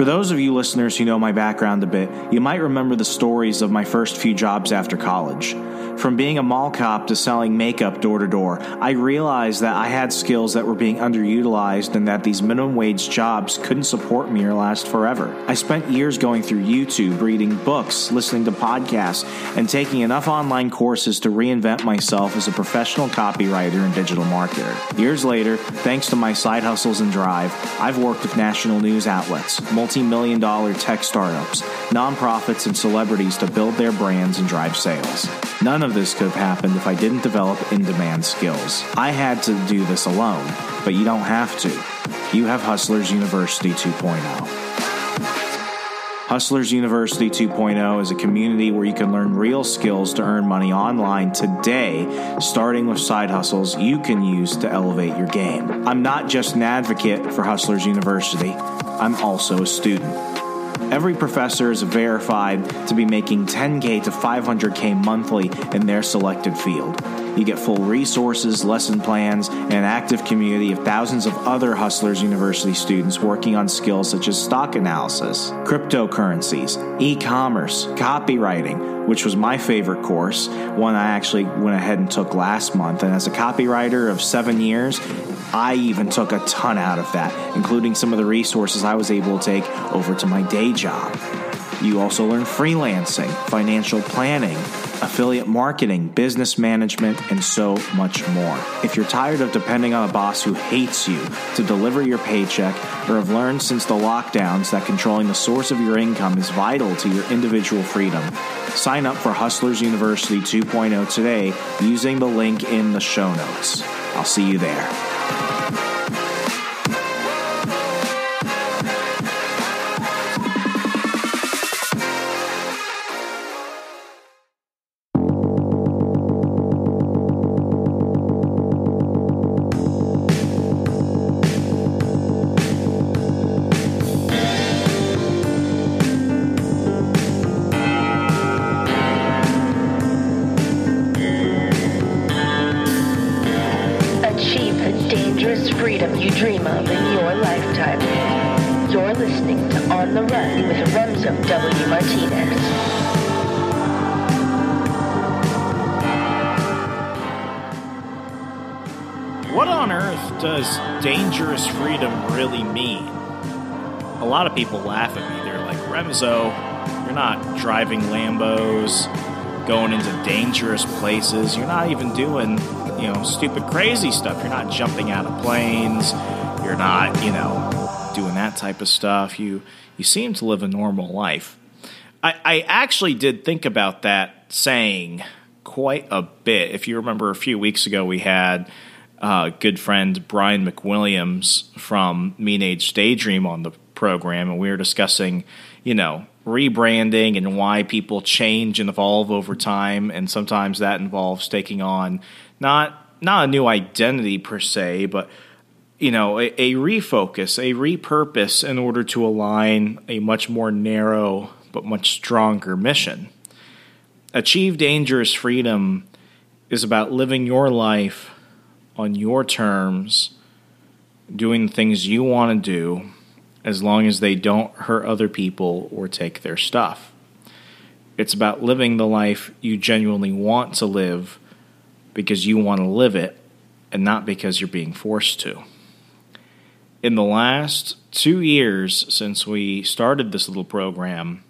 For those of you listeners who know my background a bit, you might remember the stories of my first few jobs after college. From being a mall cop to selling makeup door to door, I realized that I had skills that were being underutilized and that these minimum wage jobs couldn't support me or last forever. I spent years going through YouTube, reading books, listening to podcasts, and taking enough online courses to reinvent myself as a professional copywriter and digital marketer. Years later, thanks to my side hustles and drive, I've worked with national news outlets, multi million dollar tech startups, nonprofits, and celebrities to build their brands and drive sales. None of this could have happened if I didn't develop in demand skills. I had to do this alone, but you don't have to. You have Hustlers University 2.0. Hustlers University 2.0 is a community where you can learn real skills to earn money online today, starting with side hustles you can use to elevate your game. I'm not just an advocate for Hustlers University, I'm also a student. Every professor is verified to be making 10K to 500K monthly in their selected field. You get full resources, lesson plans, and an active community of thousands of other Hustlers University students working on skills such as stock analysis, cryptocurrencies, e commerce, copywriting, which was my favorite course, one I actually went ahead and took last month. And as a copywriter of seven years, I even took a ton out of that, including some of the resources I was able to take over to my day job. You also learn freelancing, financial planning, affiliate marketing, business management, and so much more. If you're tired of depending on a boss who hates you to deliver your paycheck, or have learned since the lockdowns that controlling the source of your income is vital to your individual freedom, sign up for Hustlers University 2.0 today using the link in the show notes. I'll see you there. Dangerous places. You're not even doing, you know, stupid, crazy stuff. You're not jumping out of planes. You're not, you know, doing that type of stuff. You you seem to live a normal life. I, I actually did think about that saying quite a bit. If you remember, a few weeks ago we had uh, good friend Brian McWilliams from Mean Age Daydream on the program, and we were discussing, you know, rebranding and why people change and evolve over time, and sometimes that involves taking on not not a new identity per se, but you know, a, a refocus, a repurpose in order to align a much more narrow but much stronger mission. Achieve dangerous freedom is about living your life on your terms, doing the things you want to do, as long as they don't hurt other people or take their stuff. It's about living the life you genuinely want to live because you want to live it and not because you're being forced to. In the last two years since we started this little program,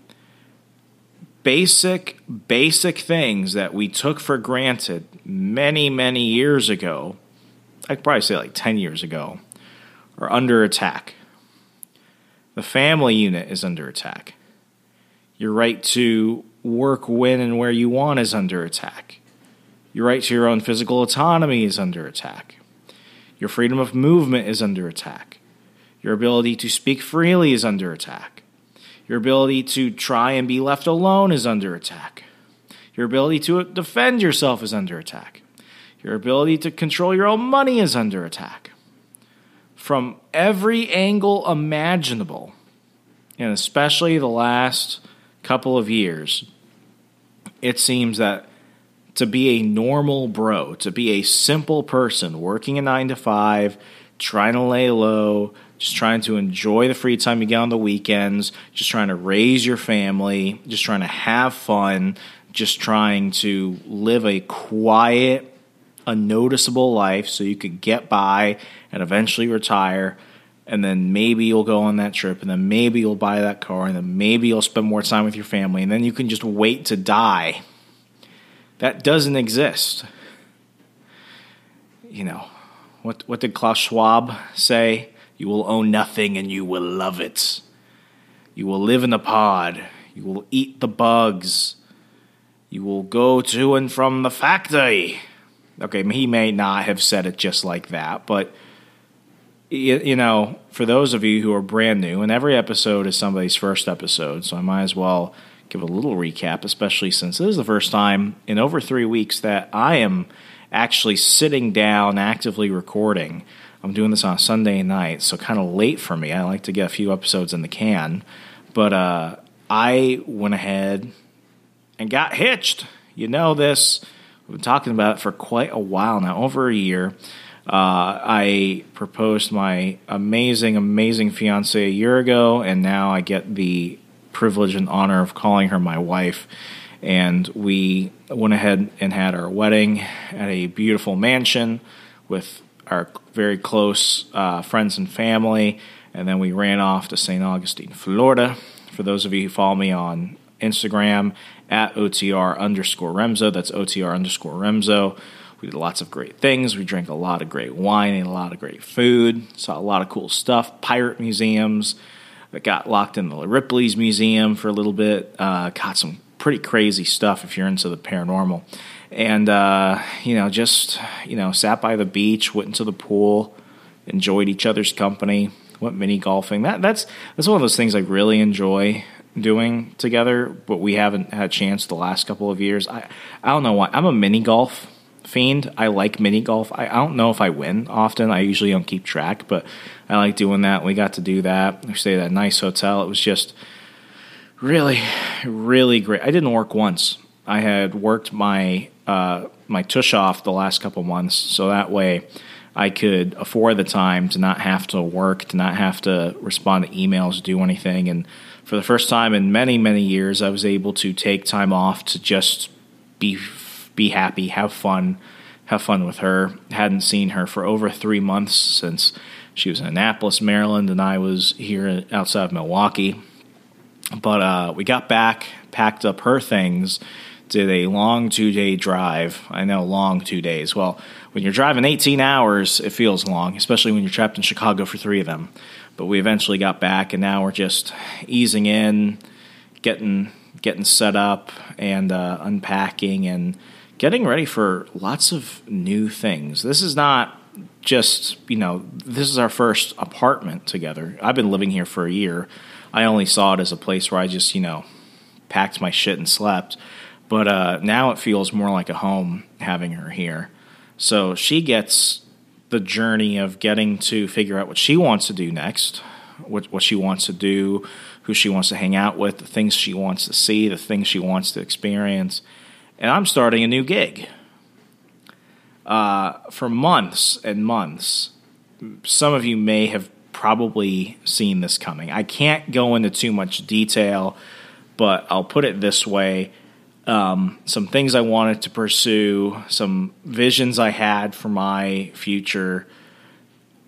basic, basic things that we took for granted many, many years ago, I could probably say like 10 years ago, are under attack. The family unit is under attack. Your right to work when and where you want is under attack. Your right to your own physical autonomy is under attack. Your freedom of movement is under attack. Your ability to speak freely is under attack. Your ability to try and be left alone is under attack. Your ability to defend yourself is under attack. Your ability to control your own money is under attack. From every angle imaginable, and especially the last couple of years, it seems that to be a normal bro, to be a simple person working a nine to five, trying to lay low, just trying to enjoy the free time you get on the weekends, just trying to raise your family, just trying to have fun, just trying to live a quiet, unnoticeable life so you could get by and eventually retire. And then maybe you'll go on that trip, and then maybe you'll buy that car, and then maybe you'll spend more time with your family, and then you can just wait to die. That doesn't exist. You know, what, what did Klaus Schwab say? You will own nothing and you will love it. You will live in the pod. You will eat the bugs. You will go to and from the factory. Okay, he may not have said it just like that, but you, know, for those of you who are brand new, and every episode is somebody's first episode, so I might as well give a little recap, especially since this is the first time in over three weeks that I am actually sitting down actively recording. I'm doing this on Sunday night, so kind of late for me. I like to get a few episodes in the can, but uh, I went ahead and got hitched. You know this. Been talking about it for quite a while now, over a year. Uh, I proposed my amazing, amazing fiance a year ago, and now I get the privilege and honor of calling her my wife. And we went ahead and had our wedding at a beautiful mansion with our very close uh, friends and family, and then we ran off to St. Augustine, Florida. For those of you who follow me on Instagram at OTR underscore Remso, that's OTR underscore Remso. We did lots of great things. We drank a lot of great wine, ate a lot of great food, saw a lot of cool stuff, pirate museums. that got locked in the Ripley's Museum for a little bit. Uh, got some pretty crazy stuff if you're into the paranormal and uh, you know just you know sat by the beach, went into the pool, enjoyed each other's company, went mini golfing. That that's that's one of those things I really enjoy doing together, but we haven't had a chance the last couple of years. I I don't know why. I'm a mini golf fiend. I like mini golf. I, I don't know if I win often. I usually don't keep track, but I like doing that. We got to do that. We stayed at a nice hotel. It was just really, really great. I didn't work once. I had worked my uh, my tush off the last couple months, so that way I could afford the time to not have to work, to not have to respond to emails, do anything. And for the first time in many, many years, I was able to take time off to just be be happy, have fun, have fun with her. Hadn't seen her for over three months since she was in Annapolis, Maryland, and I was here outside of Milwaukee. But uh, we got back, packed up her things did a long two day drive. I know, long two days. Well, when you're driving 18 hours, it feels long, especially when you're trapped in Chicago for three of them. But we eventually got back, and now we're just easing in, getting getting set up, and uh, unpacking, and getting ready for lots of new things. This is not just you know this is our first apartment together. I've been living here for a year. I only saw it as a place where I just you know packed my shit and slept but uh, now it feels more like a home having her here. So she gets the journey of getting to figure out what she wants to do next, what, what she wants to do, who she wants to hang out with, the things she wants to see, the things she wants to experience. And I'm starting a new gig. Uh, for months and months, some of you may have probably seen this coming. I can't go into too much detail, but I'll put it this way um, some things I wanted to pursue, some visions I had for my future.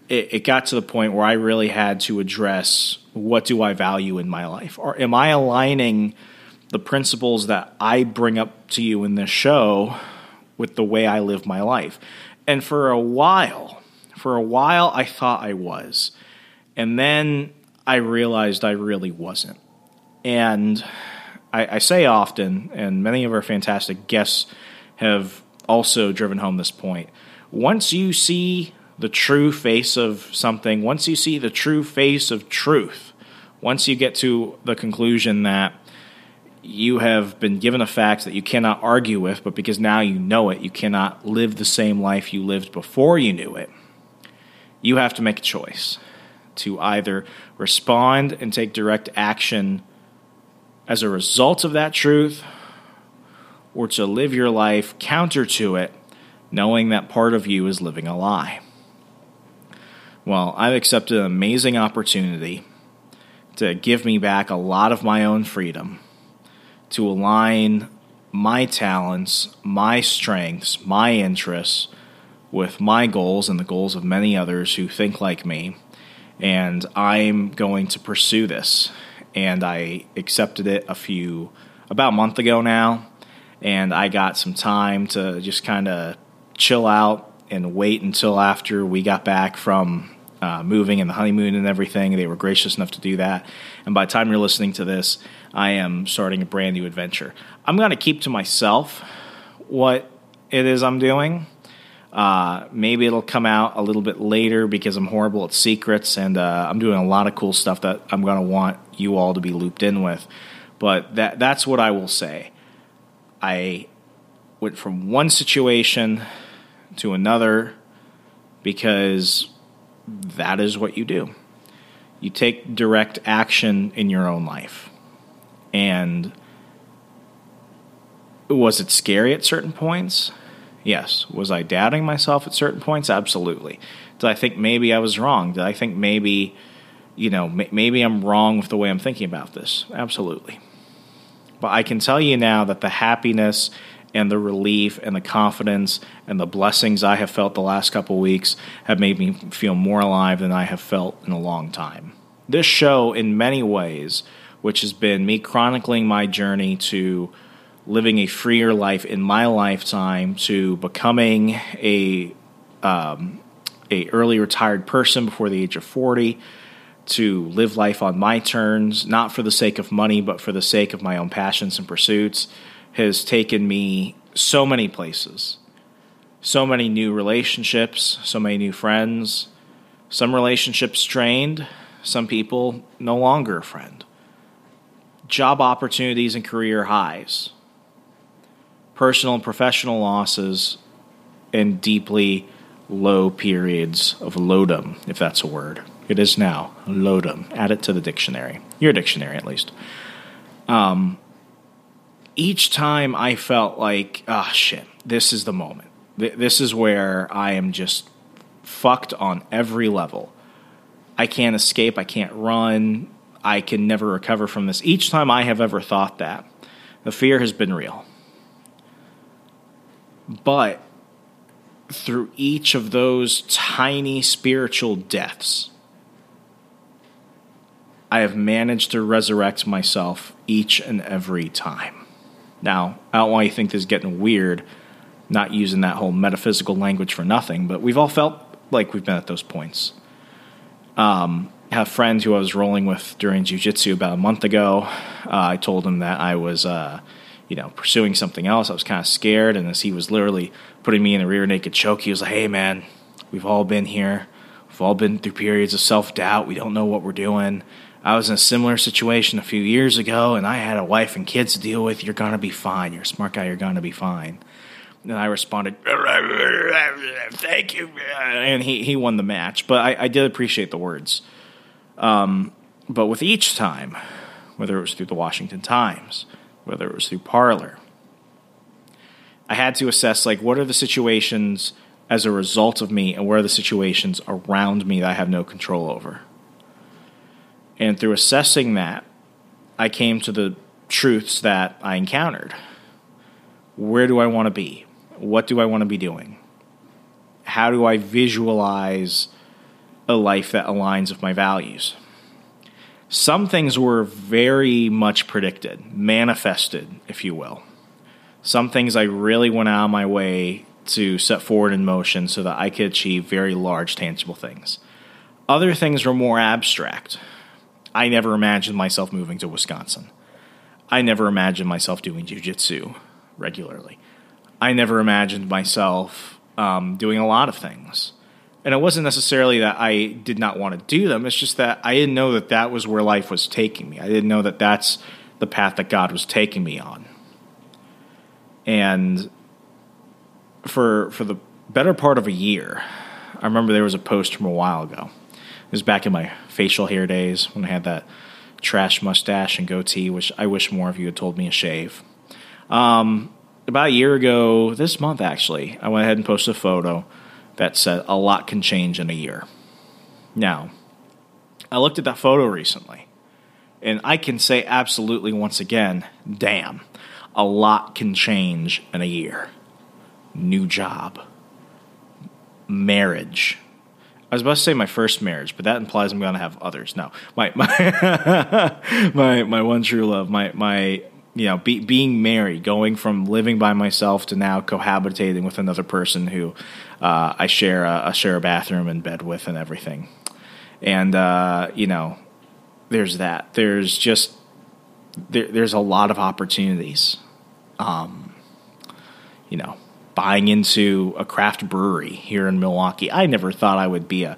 It, it got to the point where I really had to address what do I value in my life? Or am I aligning the principles that I bring up to you in this show with the way I live my life? And for a while, for a while, I thought I was. And then I realized I really wasn't. And I, I, say often, and many of our fantastic guests have also driven home this point. Once you see the true face of something, once you see the true face of truth, once you get to the conclusion that you have been given a fact that you cannot argue with, but because now you know it, you cannot live the same life you lived before you knew it, you have to make a choice to either respond and take direct action as a result of that truth or to live your life counter to it, knowing that part of you is living a lie. Well, I've accepted an amazing opportunity to give me back a lot of my own freedom, to align my talents, my strengths, my interests with my goals and the goals of many others who think like me. And I'm going to pursue this and I accepted it a few about a month ago now, and I got some time to just kind of chill out and wait until after we got back from uh, moving and the honeymoon and everything. They were gracious enough to do that, and by the time you're listening to this, I am starting a brand new adventure. I'm going to keep to myself what it is I'm doing. Uh, maybe it'll come out a little bit later because I'm horrible at secrets and uh, I'm doing a lot of cool stuff that I'm going to want you all to be looped in with. But that that's what I will say. I went from one situation to another because that is what you do. You take direct action in your own life. And was it scary at certain points? Yes. Was I doubting myself at certain points? Absolutely. Did I think maybe I was wrong? Did I think maybe, you know, maybe I'm wrong with the way I'm thinking about this? Absolutely. But I can tell you now that the happiness and the relief and the confidence and the blessings I have felt the last couple weeks have made me feel more alive than I have felt in a long time. This show, in many ways, which has been me chronicling my journey to living a freer life in my lifetime to becoming a um, a early retired person before the age of 40 to live life on my terms not for the sake of money but for the sake of my own passions and pursuits has taken me so many places. So many new relationships so many new friends some relationships strained some people no longer a friend. Job opportunities and career highs personal and professional losses, and deeply low periods of lodum, if that's a word. It is now lodum. Add it to the dictionary, your dictionary at least. Um, each time I felt like, ah, oh, shit, this is the moment. This is where I am just fucked on every level. I can't escape. I can't run. I can never recover from this. Each time I have ever thought that, the fear has been real. But through each of those tiny spiritual deaths, I have managed to resurrect myself each and every time. Now, I don't want you to think this is getting weird, not using that whole metaphysical language for nothing, but we've all felt like we've been at those points. Um, I have friends who I was rolling with during jujitsu about a month ago. Uh, I told them that I was. Uh, you know, pursuing something else. I was kind of scared, and as he was literally putting me in a rear naked choke, he was like, "Hey, man, we've all been here. We've all been through periods of self doubt. We don't know what we're doing." I was in a similar situation a few years ago, and I had a wife and kids to deal with. You're gonna be fine. You're a smart guy. You're gonna be fine. And I responded, "Thank you," and he he won the match. But I, I did appreciate the words. Um, but with each time, whether it was through the Washington Times, whether it was through Parler. I had to assess like what are the situations as a result of me and where are the situations around me that I have no control over. And through assessing that, I came to the truths that I encountered. where do I want to be? What do I want to be doing? How do I visualize a life that aligns with my values? Some things were very much predicted, manifested, if you will. Some things I really went out of my way to set forward in motion so that I could achieve very large, tangible things. Other things were more abstract. I never imagined myself moving to Wisconsin. I never imagined myself doing jujitsu regularly. I never imagined myself um, doing a lot of things. And it wasn't necessarily that I did not want to do them. It's just that I didn't know that that was where life was taking me. I didn't know that that's the path that God was taking me on. And for for the better part of a year, I remember there was a post from a while ago. It was back in my facial hair days when I had that trash mustache and goatee, which I wish more of you had told me to shave. Um, about a year ago, this month actually, I went ahead and posted a photo that said a lot can change in a year. Now, I looked at that photo recently, and I can say absolutely once again, damn, a lot can change in a year. New job, marriage. I was about to say my first marriage, but that implies I'm going to have others. No, my my my my one true love, my my you know, be, being married, going from living by myself to now cohabitating with another person who uh, I share a, share a bathroom and bed with and everything. And uh, you know, there's that. There's just there, there's a lot of opportunities. Um, you know, buying into a craft brewery here in Milwaukee. I never thought I would be a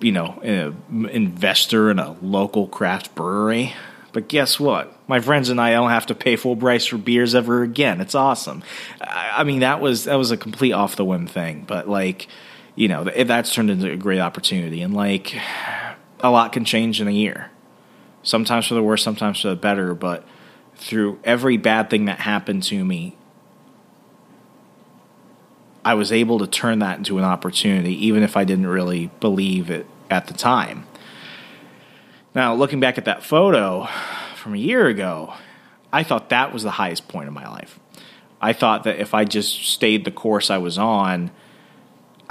you know, an investor in a local craft brewery. But guess what? My friends and I don't have to pay full price for beers ever again. It's awesome. I, mean, that was that was a complete off the whim thing, but like, you know, that's turned into a great opportunity. And like, a lot can change in a year. Sometimes for the worse, sometimes for the better. But through every bad thing that happened to me, I was able to turn that into an opportunity, even if I didn't really believe it at the time. Now, looking back at that photo from a year ago, I thought that was the highest point of my life. I thought that if I just stayed the course I was on,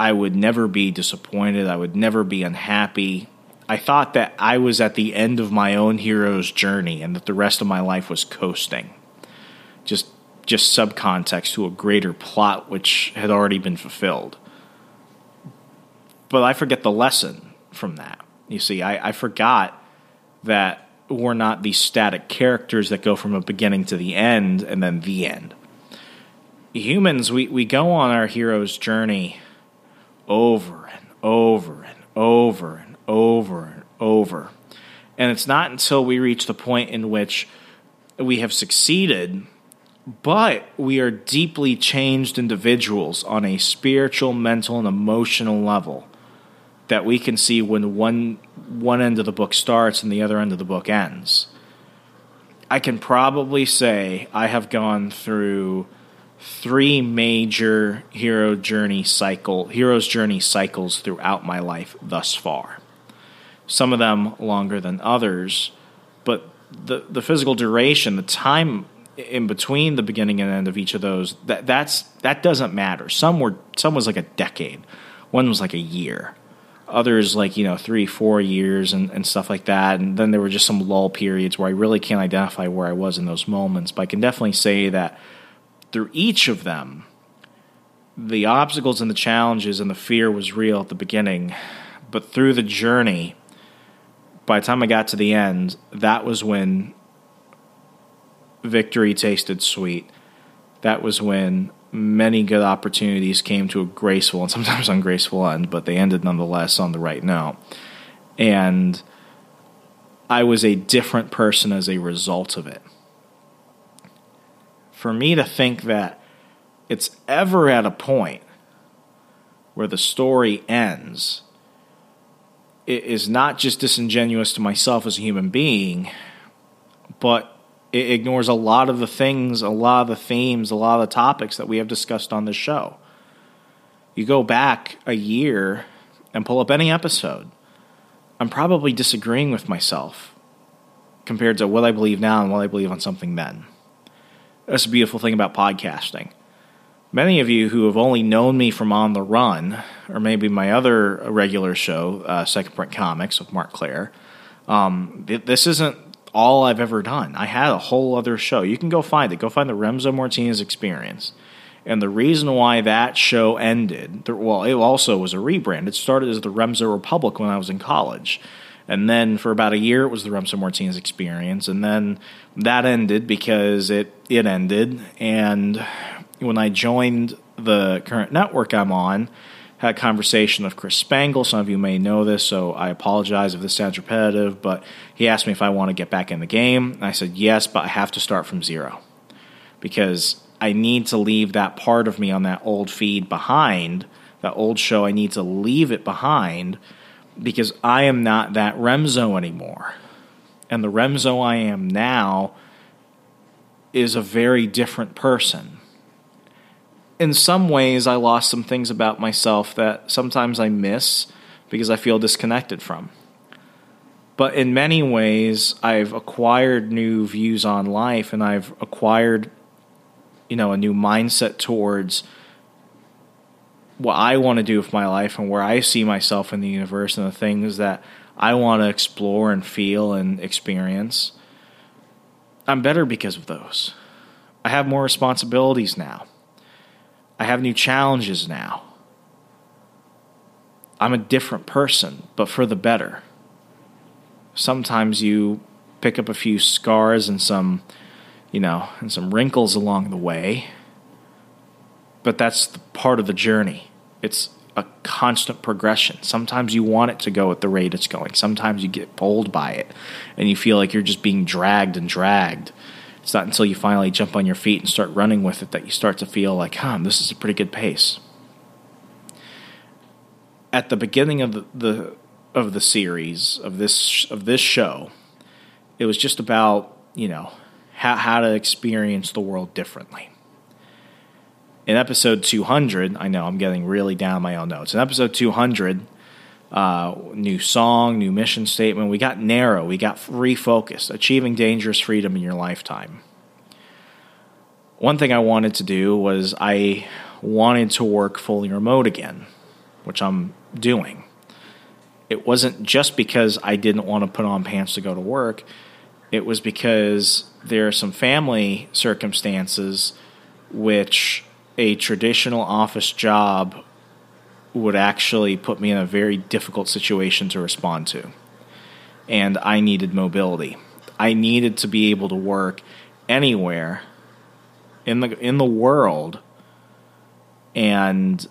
I would never be disappointed. I would never be unhappy. I thought that I was at the end of my own hero's journey and that the rest of my life was coasting. Just just subcontext to a greater plot which had already been fulfilled. But I forget the lesson from that. You see, I, I forgot that we're not these static characters that go from a beginning to the end and then the end. Humans, we, we go on our hero's journey over and over and over and over and over. And it's not until we reach the point in which we have succeeded, but we are deeply changed individuals on a spiritual, mental, and emotional level that we can see when one one end of the book starts and the other end of the book ends. I can probably say I have gone through three major hero journey cycle hero's journey cycles throughout my life thus far. Some of them longer than others, but the the physical duration, the time in between the beginning and end of each of those, that that's that doesn't matter. Some were some was like a decade. One was like a year others like you know three four years and, and stuff like that. And then there were just some lull periods where i really can't identify where i was in those moments. But i can definitely say that through each of them the obstacles and the challenges and the fear was real at the beginning. But through the journey by the time i got to the end that was when victory tasted sweet. That was when many good opportunities came to a graceful and sometimes ungraceful end, but they ended nonetheless on the right note. And I was a different person as a result of it. For me to think that it's ever at a point where the story ends it is not just disingenuous to myself as a human being, but it ignores a lot of the things, a lot of the themes, a lot of the topics that we have discussed on this show. You go back a year and pull up any episode, I'm probably disagreeing with myself compared to what I believe now and what I believe on something then. That's a beautiful thing about podcasting. Many of you who have only known me from On the Run, or maybe my other regular show, uh, Second Print Comics with Mark Claire, um, th- this isn't all I've ever done. I had a whole other show. You can go find it. Go find the Remso Martinez Experience. And the reason why that show ended, well, it also was a rebrand. It started as the Remso Republic when I was in college. And then for about a year, it was the Remso Martinez Experience. And then that ended because it, it ended. And when I joined the current network I'm on, had a conversation with Chris Spangle. Some of you may know this, so I apologize if this sounds repetitive, but he asked me if I want to get back in the game. I said yes, but I have to start from zero because I need to leave that part of me on that old feed behind, that old show. I need to leave it behind because I am not that Remso anymore. And the Remso I am now is a very different person in some ways, I lost some things about myself that sometimes I miss because I feel disconnected from. But in many ways, I've acquired new views on life and I've acquired, you know, a new mindset towards what I want to do with my life and where I see myself in the universe and the things that I want to explore and feel and experience. I'm better because of those. I have more responsibilities now. I have new challenges now. I'm a different person, but for the better. Sometimes you pick up a few scars and some, you know, and some wrinkles along the way, but that's part of the journey. It's a constant progression. Sometimes you want it to go at the rate it's going. Sometimes you get pulled by it and you feel like you're just being dragged and dragged. It's not until you finally jump on your feet and start running with it that you start to feel like, huh, this is a pretty good pace. At the beginning of the, the of the series of this of this show, it was just about you know how how to experience the world differently. In episode 200, I know I'm getting really down my own notes. In episode 200, uh, new song, new mission statement. We got narrow, we got refocused, achieving dangerous freedom in your lifetime. One thing I wanted to do was I wanted to work fully remote again, which I'm doing. It wasn't just because I didn't want to put on pants to go to work, it was because there are some family circumstances which a traditional office job would actually put me in a very difficult situation to respond to. And I needed mobility. I needed to be able to work anywhere in the in the world and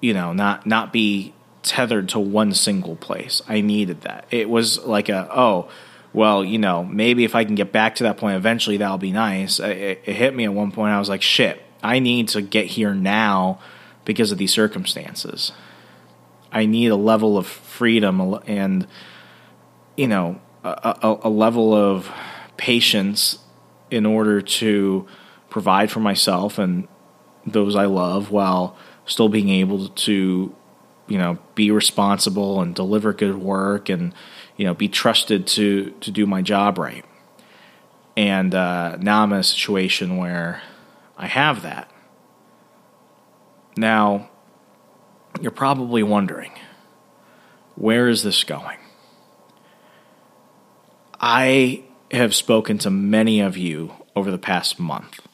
you know, not not be tethered to one single place. I needed that. It was like a oh, well, you know, maybe if I can get back to that point eventually that'll be nice. It, it hit me at one point I was like, shit, I need to get here now because of these circumstances. I need a level of freedom and, you know, a, a, a level of patience in order to provide for myself and those I love while still being able to, you know, be responsible and deliver good work and, you know, be trusted to to do my job right. And uh, now I'm in a situation where I have that. Now, you're probably wondering, where is this going? I have spoken to many of you over the past month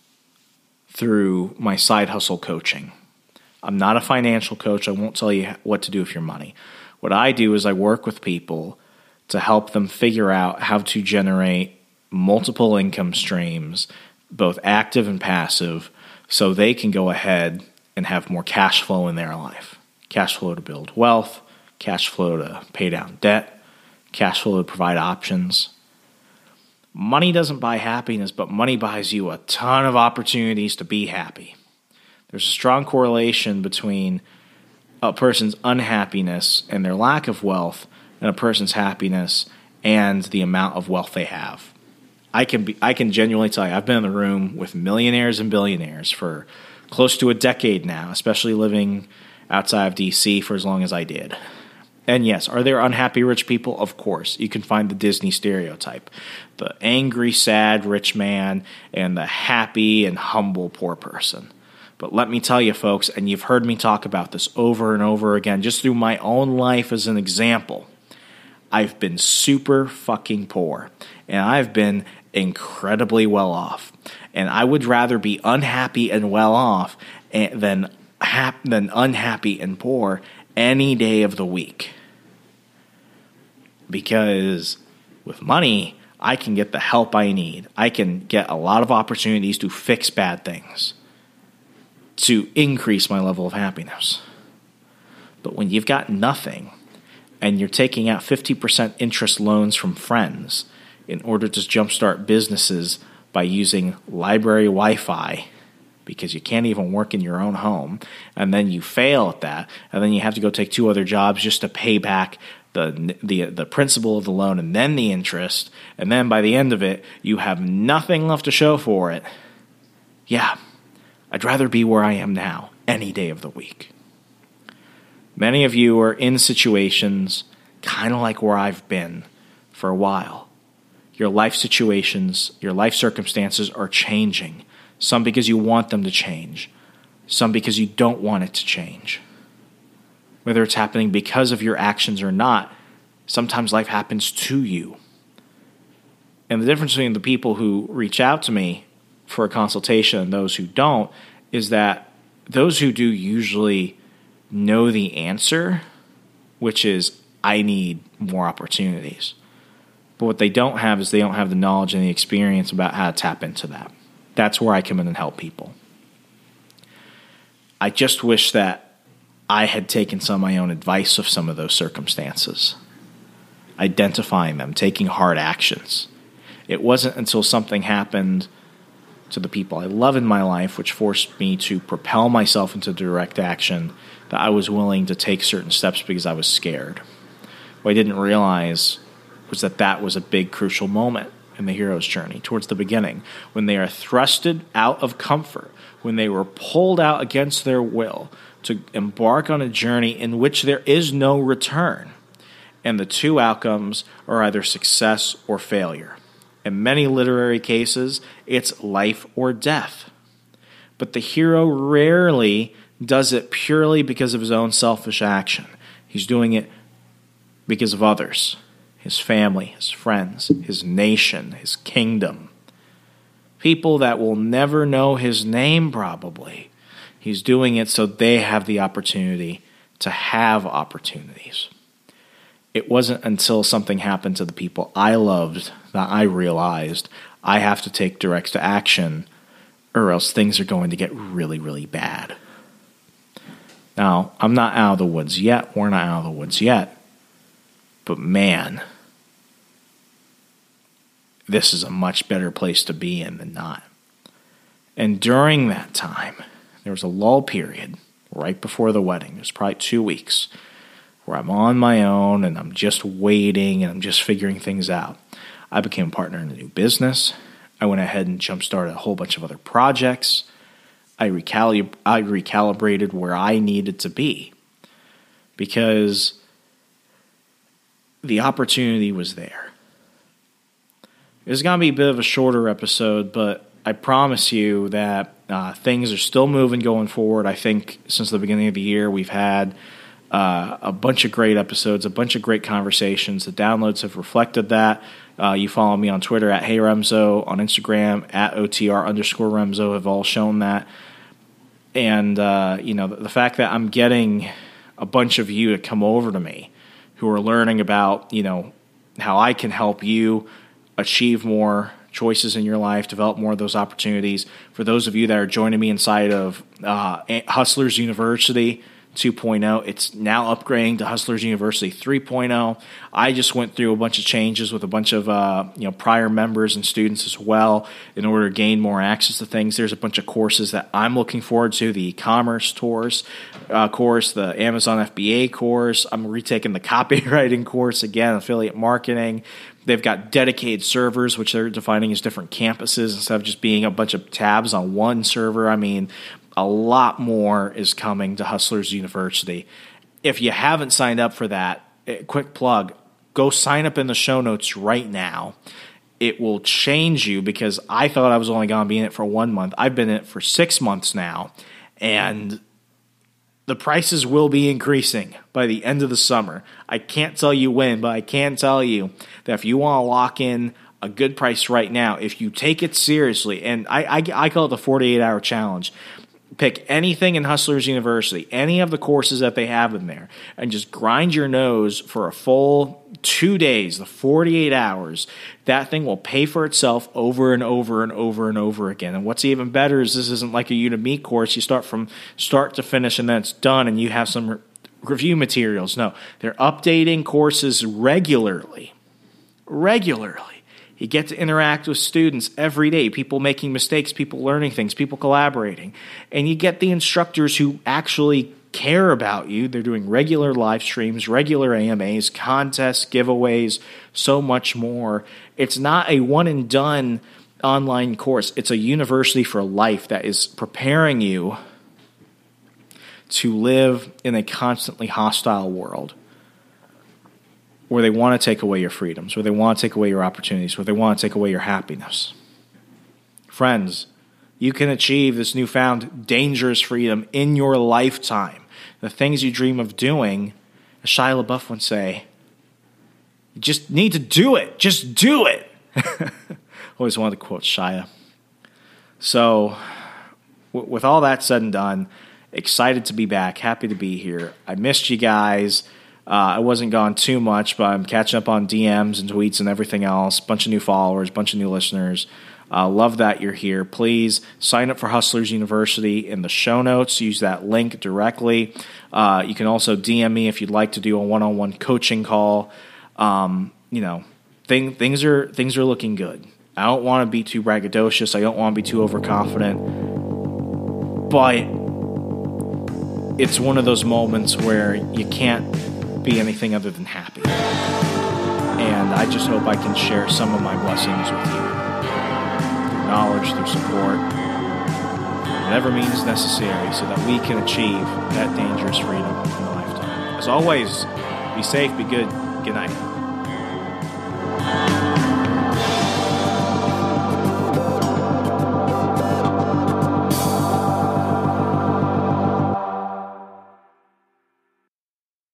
through my side hustle coaching. I'm not a financial coach. I won't tell you what to do with your money. What I do is I work with people to help them figure out how to generate multiple income streams, both active and passive, so they can go ahead and have more cash flow in their life. Cash flow to build wealth, cash flow to pay down debt, cash flow to provide options. Money doesn't buy happiness, but money buys you a ton of opportunities to be happy. There's a strong correlation between a person's unhappiness and their lack of wealth and a person's happiness and the amount of wealth they have. I can be I can genuinely tell you I've been in the room with millionaires and billionaires for close to a decade now, especially living outside of DC for as long as I did. And yes, are there unhappy rich people? Of course. You can find the Disney stereotype the angry, sad rich man and the happy and humble poor person. But let me tell you, folks, and you've heard me talk about this over and over again, just through my own life as an example. I've been super fucking poor, and I've been incredibly well off. And I would rather be unhappy and well off eh, than, hap- than unhappy and poor any day of the week because with money, I can get the help I need. I can get a lot of opportunities to fix bad things, to increase my level of happiness. But when you've got nothing and you're taking out 50% interest loans from friends in order to jumpstart businesses by using library Wi Fi because you can't even work in your own home, and then you fail at that, and then you have to go take two other jobs just to pay back the the the principal of the loan and then the interest, and then by the end of it, you have nothing left to show for it. Yeah, I'd rather be where I am now any day of the week. Many of you are in situations kind of like where I've been for a while. Your life situations, your life circumstances are changing. Some because you want them to change, some because you don't want it to change whether it's happening because of your actions or not, sometimes life happens to you. And the difference between the people who reach out to me for a consultation and those who don't is that those who do usually know the answer, which is, I need more opportunities. But what they don't have is they don't have the knowledge and the experience about how to tap into that. That's where I come in and help people. I just wish that I had taken some of my own advice of some of those circumstances, identifying them, taking hard actions. It wasn't until something happened to the people I love in my life, which forced me to propel myself into direct action, that I was willing to take certain steps because I was scared. What I didn't realize was that that was a big, crucial moment in the hero's journey towards the beginning when they are thrusted out of comfort, when they were pulled out against their will, to embark on a journey in which there is no return. And the two outcomes are either success or failure. In many literary cases, it's life or death. But the hero rarely does it purely because of his own selfish action. He's doing it because of others his family, his friends, his nation, his kingdom. People that will never know his name, probably, He's doing it so they have the opportunity to have opportunities. It wasn't until something happened to the people I loved that I realized I have to take direct action or else things are going to get really, really bad. Now, I'm not out of the woods yet. We're not out of the woods yet. But man, this is a much better place to be in than not. And during that time, there was a lull period right before the wedding. It was probably two weeks where I'm on my own and I'm just waiting and I'm just figuring things out. I became a partner in a new business. I went ahead and jump started a whole bunch of other projects. I, recalib- I recalibrated where I needed to be because the opportunity was there. It's going to be a bit of a shorter episode, but I promise you that uh, things are still moving going forward. I think since the beginning of the year, we've had uh, a bunch of great episodes, a bunch of great conversations. The downloads have reflected that. Uh, you follow me on Twitter at Hey Remso, on Instagram at OTR underscore Remso have all shown that. And, uh, you know, the, the fact that I'm getting a bunch of you to come over to me who are learning about, you know, how I can help you achieve more choices in your life, develop more of those opportunities. For those of you that are joining me inside of uh, Hustlers University 2.0, it's now upgrading to Hustlers University 3.0. I just went through a bunch of changes with a bunch of uh, you know prior members and students as well in order to gain more access to things. There's a bunch of courses that I'm looking forward to: the e-commerce tours uh, course, the Amazon FBA course. I'm retaking the copywriting course again, affiliate marketing. They've got dedicated servers, which they're defining as different campuses instead of just being a bunch of tabs on one server. I mean, a lot more is coming to Hustlers University. If you haven't signed up for that, eh, quick plug go sign up in the show notes right now. It will change you because I thought I was only going to be in it for one month. I've been in it for six months now, and the prices will be increasing by the end of the summer. I can't tell you when, but I can tell you that if you want to lock in a good price right now, if you take it seriously, and I, I, I call it the 48 hour challenge, pick anything in Hustlers University, any of the courses that they have in there, and just grind your nose for a full two days, the 48 hours. That thing will pay for itself over and over and over and over again. And what's even better is this isn't like a Udemy course. You start from start to finish and then it's done and you have some re- review materials. No, they're updating courses regularly. Regularly. You get to interact with students every day, people making mistakes, people learning things, people collaborating. And you get the instructors who actually care about you. They're doing regular live streams, regular AMAs, contests, giveaways, so much more. It's not a one and done online course, it's a university for life that is preparing you to live in a constantly hostile world where they want to take away your freedoms, where they want to take away your opportunities, where they want to take away your happiness. Friends, you can achieve this newfound dangerous freedom in your lifetime. The things you dream of doing, as Shia LaBeouf would say, you just need to do it. Just do it. Always wanted to quote Shia. So, w- with all that said and done, excited to be back. Happy to be here. I missed you guys. Uh, I wasn't gone too much, but I'm catching up on DMs and tweets and everything else. Bunch of new followers, bunch of new listeners. Uh, love that you're here. Please sign up for Hustlers University in the show notes. Use that link directly. Uh, you can also DM me if you'd like to do a one-on-one coaching call. Um, you know, thing, things are things are looking good. I don't want to be too braggadocious. I don't want to be too overconfident, but it's one of those moments where you can't be anything other than happy. And I just hope I can share some of my blessings with you through knowledge, through support, whatever means necessary so that we can achieve that dangerous freedom in a lifetime. As always, be safe, be good, good night.